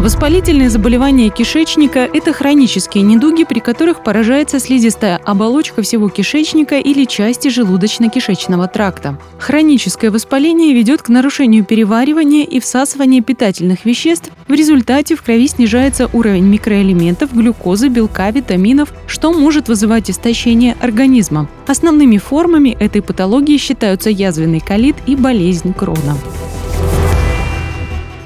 Воспалительные заболевания кишечника – это хронические недуги, при которых поражается слизистая оболочка всего кишечника или части желудочно-кишечного тракта. Хроническое воспаление ведет к нарушению переваривания и всасывания питательных веществ. В результате в крови снижается уровень микроэлементов, глюкозы, белка, витаминов, что может вызывать истощение организма. Основными формами этой патологии считаются язвенный колит и болезнь Крона.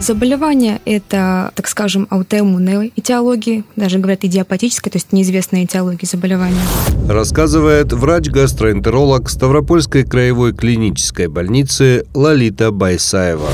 Заболевание – это, так скажем, аутоиммунная этиология, даже говорят идиопатическая, то есть неизвестная этиология заболевания. Рассказывает врач-гастроэнтеролог Ставропольской краевой клинической больницы Лолита Байсаева.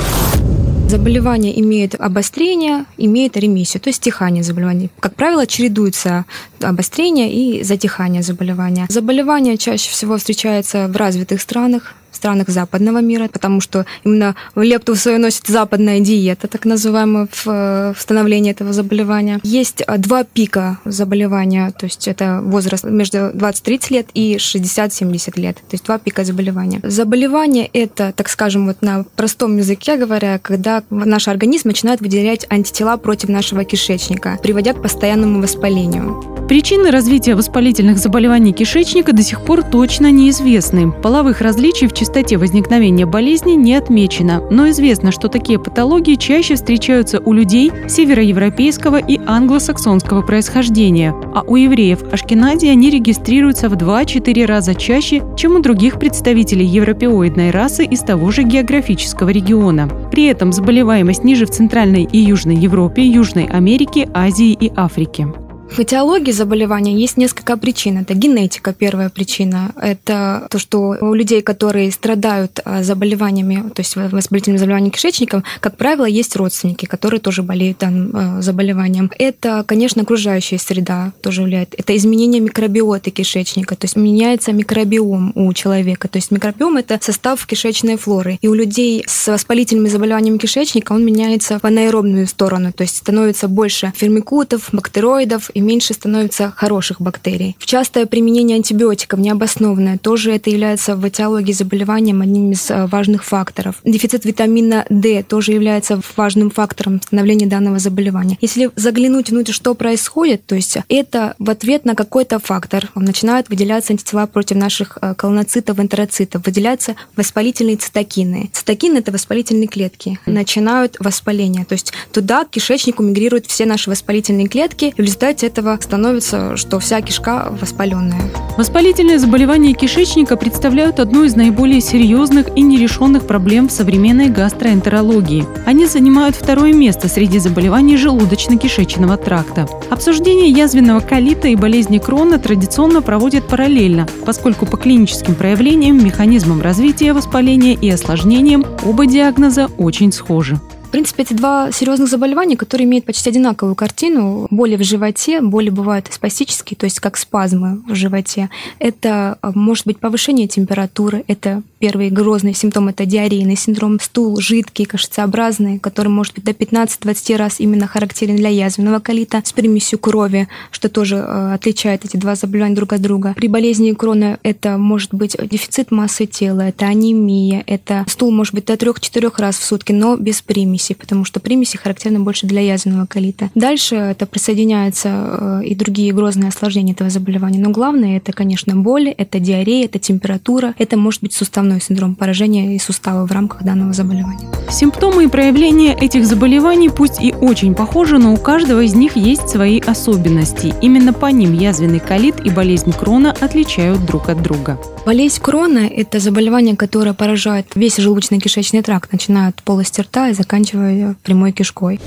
Заболевание имеет обострение, имеет ремиссию, то есть стихание заболевания. Как правило, чередуется обострение и затихание заболевания. Заболевание чаще всего встречается в развитых странах, странах западного мира, потому что именно в лепту свою носит западная диета, так называемая, в э, становлении этого заболевания. Есть э, два пика заболевания, то есть это возраст между 20-30 лет и 60-70 лет, то есть два пика заболевания. Заболевание это, так скажем, вот на простом языке говоря, когда наш организм начинает выделять антитела против нашего кишечника, приводя к постоянному воспалению. Причины развития воспалительных заболеваний кишечника до сих пор точно неизвестны. Половых различий в частоте возникновения болезни не отмечено, но известно, что такие патологии чаще встречаются у людей североевропейского и англосаксонского происхождения, а у евреев Ашкенази они регистрируются в 2-4 раза чаще, чем у других представителей европеоидной расы из того же географического региона. При этом заболеваемость ниже в Центральной и Южной Европе, Южной Америке, Азии и Африке. В этиологии заболевания есть несколько причин. Это генетика, первая причина. Это то, что у людей, которые страдают а, заболеваниями, то есть воспалительным заболеванием кишечника, как правило, есть родственники, которые тоже болеют данным а, заболеванием. Это, конечно, окружающая среда тоже влияет. Это изменение микробиоты кишечника, то есть меняется микробиом у человека. То есть микробиом – это состав кишечной флоры. И у людей с воспалительными заболеваниями кишечника он меняется в анаэробную сторону, то есть становится больше фермикутов, бактероидов, и меньше становится хороших бактерий. В частое применение антибиотиков необоснованное тоже это является в этиологии заболеванием одним из э, важных факторов. Дефицит витамина D тоже является важным фактором становления данного заболевания. Если заглянуть внутрь, что происходит, то есть это в ответ на какой-то фактор начинают выделяться антитела против наших э, колоноцитов, энтероцитов, выделяются воспалительные цитокины. Цитокины – это воспалительные клетки. Начинают воспаление, то есть туда к кишечнику мигрируют все наши воспалительные клетки, и в результате этого становится, что вся кишка воспаленная. Воспалительные заболевания кишечника представляют одну из наиболее серьезных и нерешенных проблем в современной гастроэнтерологии. Они занимают второе место среди заболеваний желудочно-кишечного тракта. Обсуждение язвенного колита и болезни Крона традиционно проводят параллельно, поскольку по клиническим проявлениям, механизмам развития воспаления и осложнениям оба диагноза очень схожи принципе, эти два серьезных заболевания, которые имеют почти одинаковую картину. Боли в животе, боли бывают спастические, то есть как спазмы в животе. Это а, может быть повышение температуры, это первый грозный симптом, это диарейный синдром, стул жидкий, кашицеобразный, который может быть до 15-20 раз именно характерен для язвенного колита с примесью крови, что тоже а, отличает эти два заболевания друг от друга. При болезни крона это может быть дефицит массы тела, это анемия, это стул может быть до 3-4 раз в сутки, но без примеси примеси, потому что примеси характерны больше для язвенного колита. Дальше это присоединяются э, и другие грозные осложнения этого заболевания. Но главное это, конечно, боли, это диарея, это температура, это может быть суставной синдром поражения и сустава в рамках данного заболевания. Симптомы и проявления этих заболеваний пусть и очень похожи, но у каждого из них есть свои особенности. Именно по ним язвенный колит и болезнь Крона отличают друг от друга. Болезнь Крона – это заболевание, которое поражает весь желудочно-кишечный тракт, начиная от полости рта и заканчивая прямой кишкой.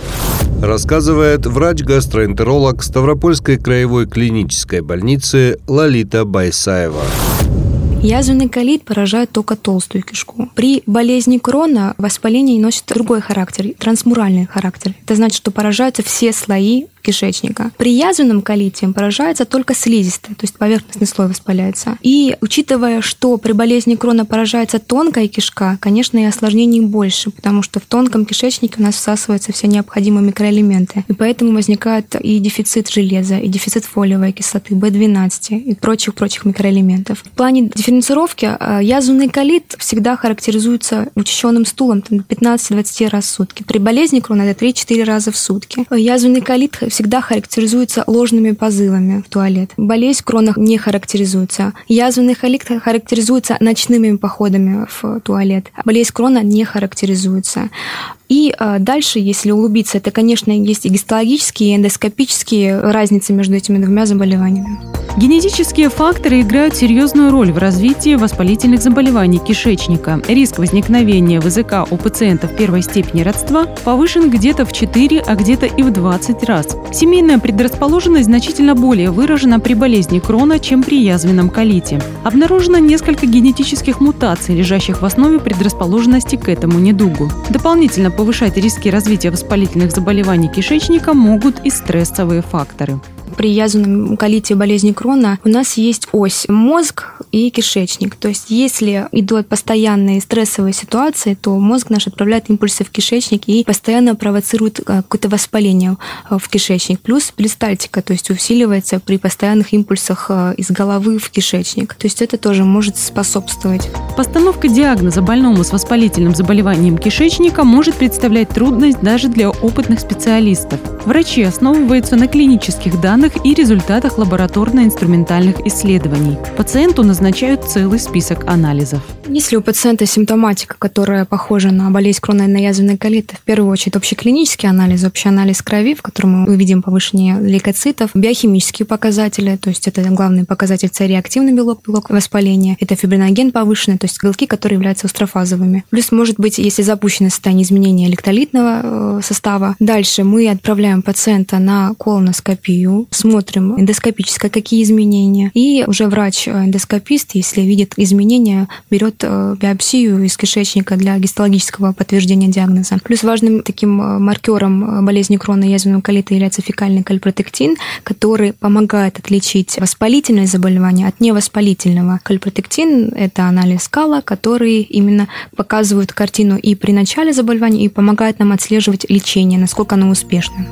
Рассказывает врач-гастроэнтеролог Ставропольской краевой клинической больницы Лолита Байсаева. Язвенный колит поражает только толстую кишку. При болезни крона воспаление носит другой характер, трансмуральный характер. Это значит, что поражаются все слои кишечника. При язвенном колите поражается только слизистая, то есть поверхностный слой воспаляется. И учитывая, что при болезни крона поражается тонкая кишка, конечно, и осложнений больше, потому что в тонком кишечнике у нас всасываются все необходимые микроэлементы. И поэтому возникает и дефицит железа, и дефицит фолиевой кислоты, B12 и прочих-прочих микроэлементов. В плане дифференцировки э, язвенный колит всегда характеризуется учащенным стулом 15-20 раз в сутки. При болезни крона это 3-4 раза в сутки. Язвенный колит всегда характеризуется ложными позывами в туалет. Болезнь крона не характеризуется. Язвенный холит характеризуется ночными походами в туалет. Болезнь крона не характеризуется. И а, дальше, если углубиться, это, конечно, есть и гистологические, и эндоскопические разницы между этими двумя заболеваниями. Генетические факторы играют серьезную роль в развитии воспалительных заболеваний кишечника. Риск возникновения ВЗК у пациентов первой степени родства повышен где-то в 4, а где-то и в 20 раз. Семейная предрасположенность значительно более выражена при болезни крона, чем при язвенном колите. Обнаружено несколько генетических мутаций, лежащих в основе предрасположенности к этому недугу. Дополнительно повышать риски развития воспалительных заболеваний кишечника могут и стрессовые факторы при язвенном колите болезни Крона у нас есть ось мозг и кишечник. То есть если идут постоянные стрессовые ситуации, то мозг наш отправляет импульсы в кишечник и постоянно провоцирует э, какое-то воспаление э, в кишечник. Плюс перистальтика, то есть усиливается при постоянных импульсах э, из головы в кишечник. То есть это тоже может способствовать. Постановка диагноза больному с воспалительным заболеванием кишечника может представлять трудность даже для опытных специалистов. Врачи основываются на клинических данных данных и результатах лабораторно-инструментальных исследований. Пациенту назначают целый список анализов. Если у пациента симптоматика, которая похожа на болезнь коронарной язвенной колиты, в первую очередь общеклинический анализ, общий анализ крови, в котором мы увидим повышение лейкоцитов, биохимические показатели, то есть это главный показатель C-реактивный белок, белок воспаления, это фибриноген повышенный, то есть белки, которые являются устрофазовыми. Плюс, может быть, если запущено состояние изменения электролитного э, состава, дальше мы отправляем пациента на колоноскопию, смотрим эндоскопическое, какие изменения, и уже врач-эндоскопист, если видит изменения, берет Э, биопсию из кишечника для гистологического подтверждения диагноза. Плюс важным таким э, маркером э, болезни крона язвенного колита является фекальный кальпротектин, который помогает отличить воспалительное заболевание от невоспалительного. Кальпротектин – это анализ кала, который именно показывает картину и при начале заболевания, и помогает нам отслеживать лечение, насколько оно успешно.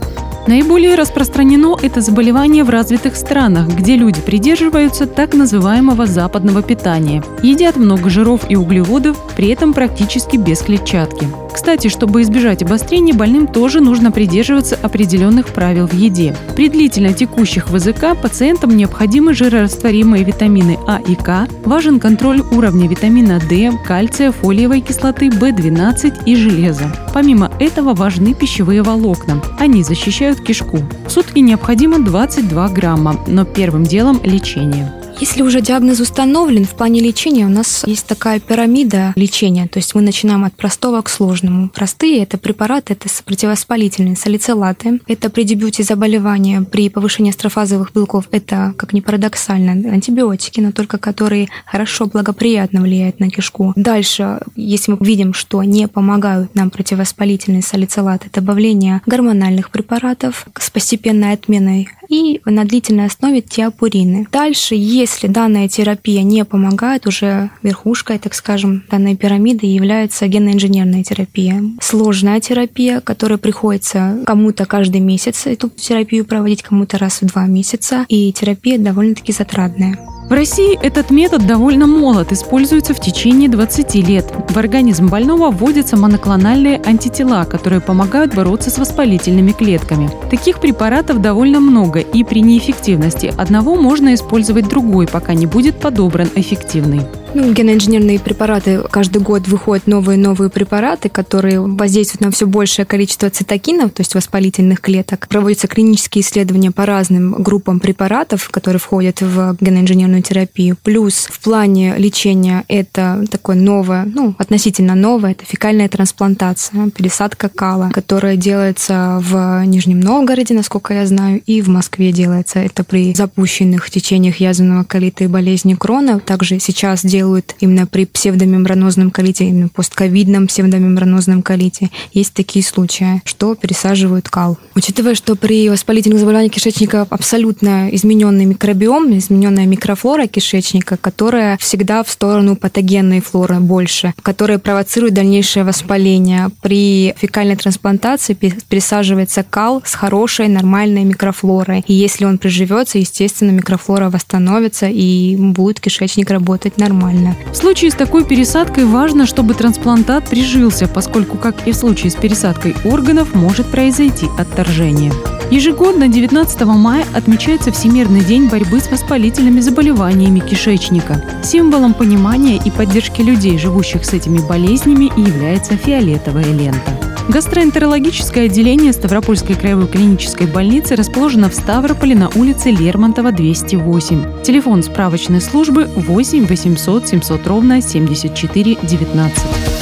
Наиболее распространено это заболевание в развитых странах, где люди придерживаются так называемого западного питания. Едят много жиров и углеводов, при этом практически без клетчатки. Кстати, чтобы избежать обострения, больным тоже нужно придерживаться определенных правил в еде. При длительно текущих ВЗК пациентам необходимы жирорастворимые витамины А и К, важен контроль уровня витамина D, кальция, фолиевой кислоты, В12 и железа. Помимо этого важны пищевые волокна. Они защищают кишку. В сутки необходимо 22 грамма, но первым делом лечение. Если уже диагноз установлен, в плане лечения у нас есть такая пирамида лечения. То есть мы начинаем от простого к сложному. Простые – это препараты, это противовоспалительные, салицилаты. Это при дебюте заболевания, при повышении астрофазовых белков. Это, как ни парадоксально, антибиотики, но только которые хорошо, благоприятно влияют на кишку. Дальше, если мы видим, что не помогают нам противовоспалительные салицилаты, добавление гормональных препаратов с постепенной отменой и на длительной основе теопурины. Дальше, если данная терапия не помогает, уже верхушкой, так скажем, данной пирамиды является генно-инженерная терапия. Сложная терапия, которая приходится кому-то каждый месяц эту терапию проводить, кому-то раз в два месяца, и терапия довольно-таки затратная. В России этот метод довольно молод, используется в течение 20 лет. В организм больного вводятся моноклональные антитела, которые помогают бороться с воспалительными клетками. Таких препаратов довольно много, и при неэффективности одного можно использовать другой, пока не будет подобран эффективный. Ну, геноинженерные препараты, каждый год выходят новые и новые препараты, которые воздействуют на все большее количество цитокинов, то есть воспалительных клеток. Проводятся клинические исследования по разным группам препаратов, которые входят в геноинженерную терапию. Плюс в плане лечения это такое новое, ну, относительно новое, это фекальная трансплантация, пересадка кала, которая делается в Нижнем Новгороде, насколько я знаю, и в Москве делается. Это при запущенных течениях язвенного колита и болезни Крона. Также сейчас делают именно при псевдомембранозном колите, именно постковидном псевдомембранозном колите. Есть такие случаи, что пересаживают кал. Учитывая, что при воспалительных заболеваниях кишечника абсолютно измененный микробиом, измененная микрофлора кишечника, которая всегда в сторону патогенной флоры больше, которая провоцирует дальнейшее воспаление. При фекальной трансплантации пересаживается кал с хорошей нормальной микрофлорой. И если он приживется, естественно, микрофлора восстановится и будет кишечник работать нормально. В случае с такой пересадкой важно, чтобы трансплантат прижился, поскольку, как и в случае с пересадкой органов, может произойти отторжение. Ежегодно 19 мая отмечается Всемирный день борьбы с воспалительными заболеваниями кишечника. Символом понимания и поддержки людей, живущих с этими болезнями, является фиолетовая лента. Гастроэнтерологическое отделение Ставропольской краевой клинической больницы расположено в Ставрополе на улице Лермонтова, 208. Телефон справочной службы 8 800 700 ровно 74 19.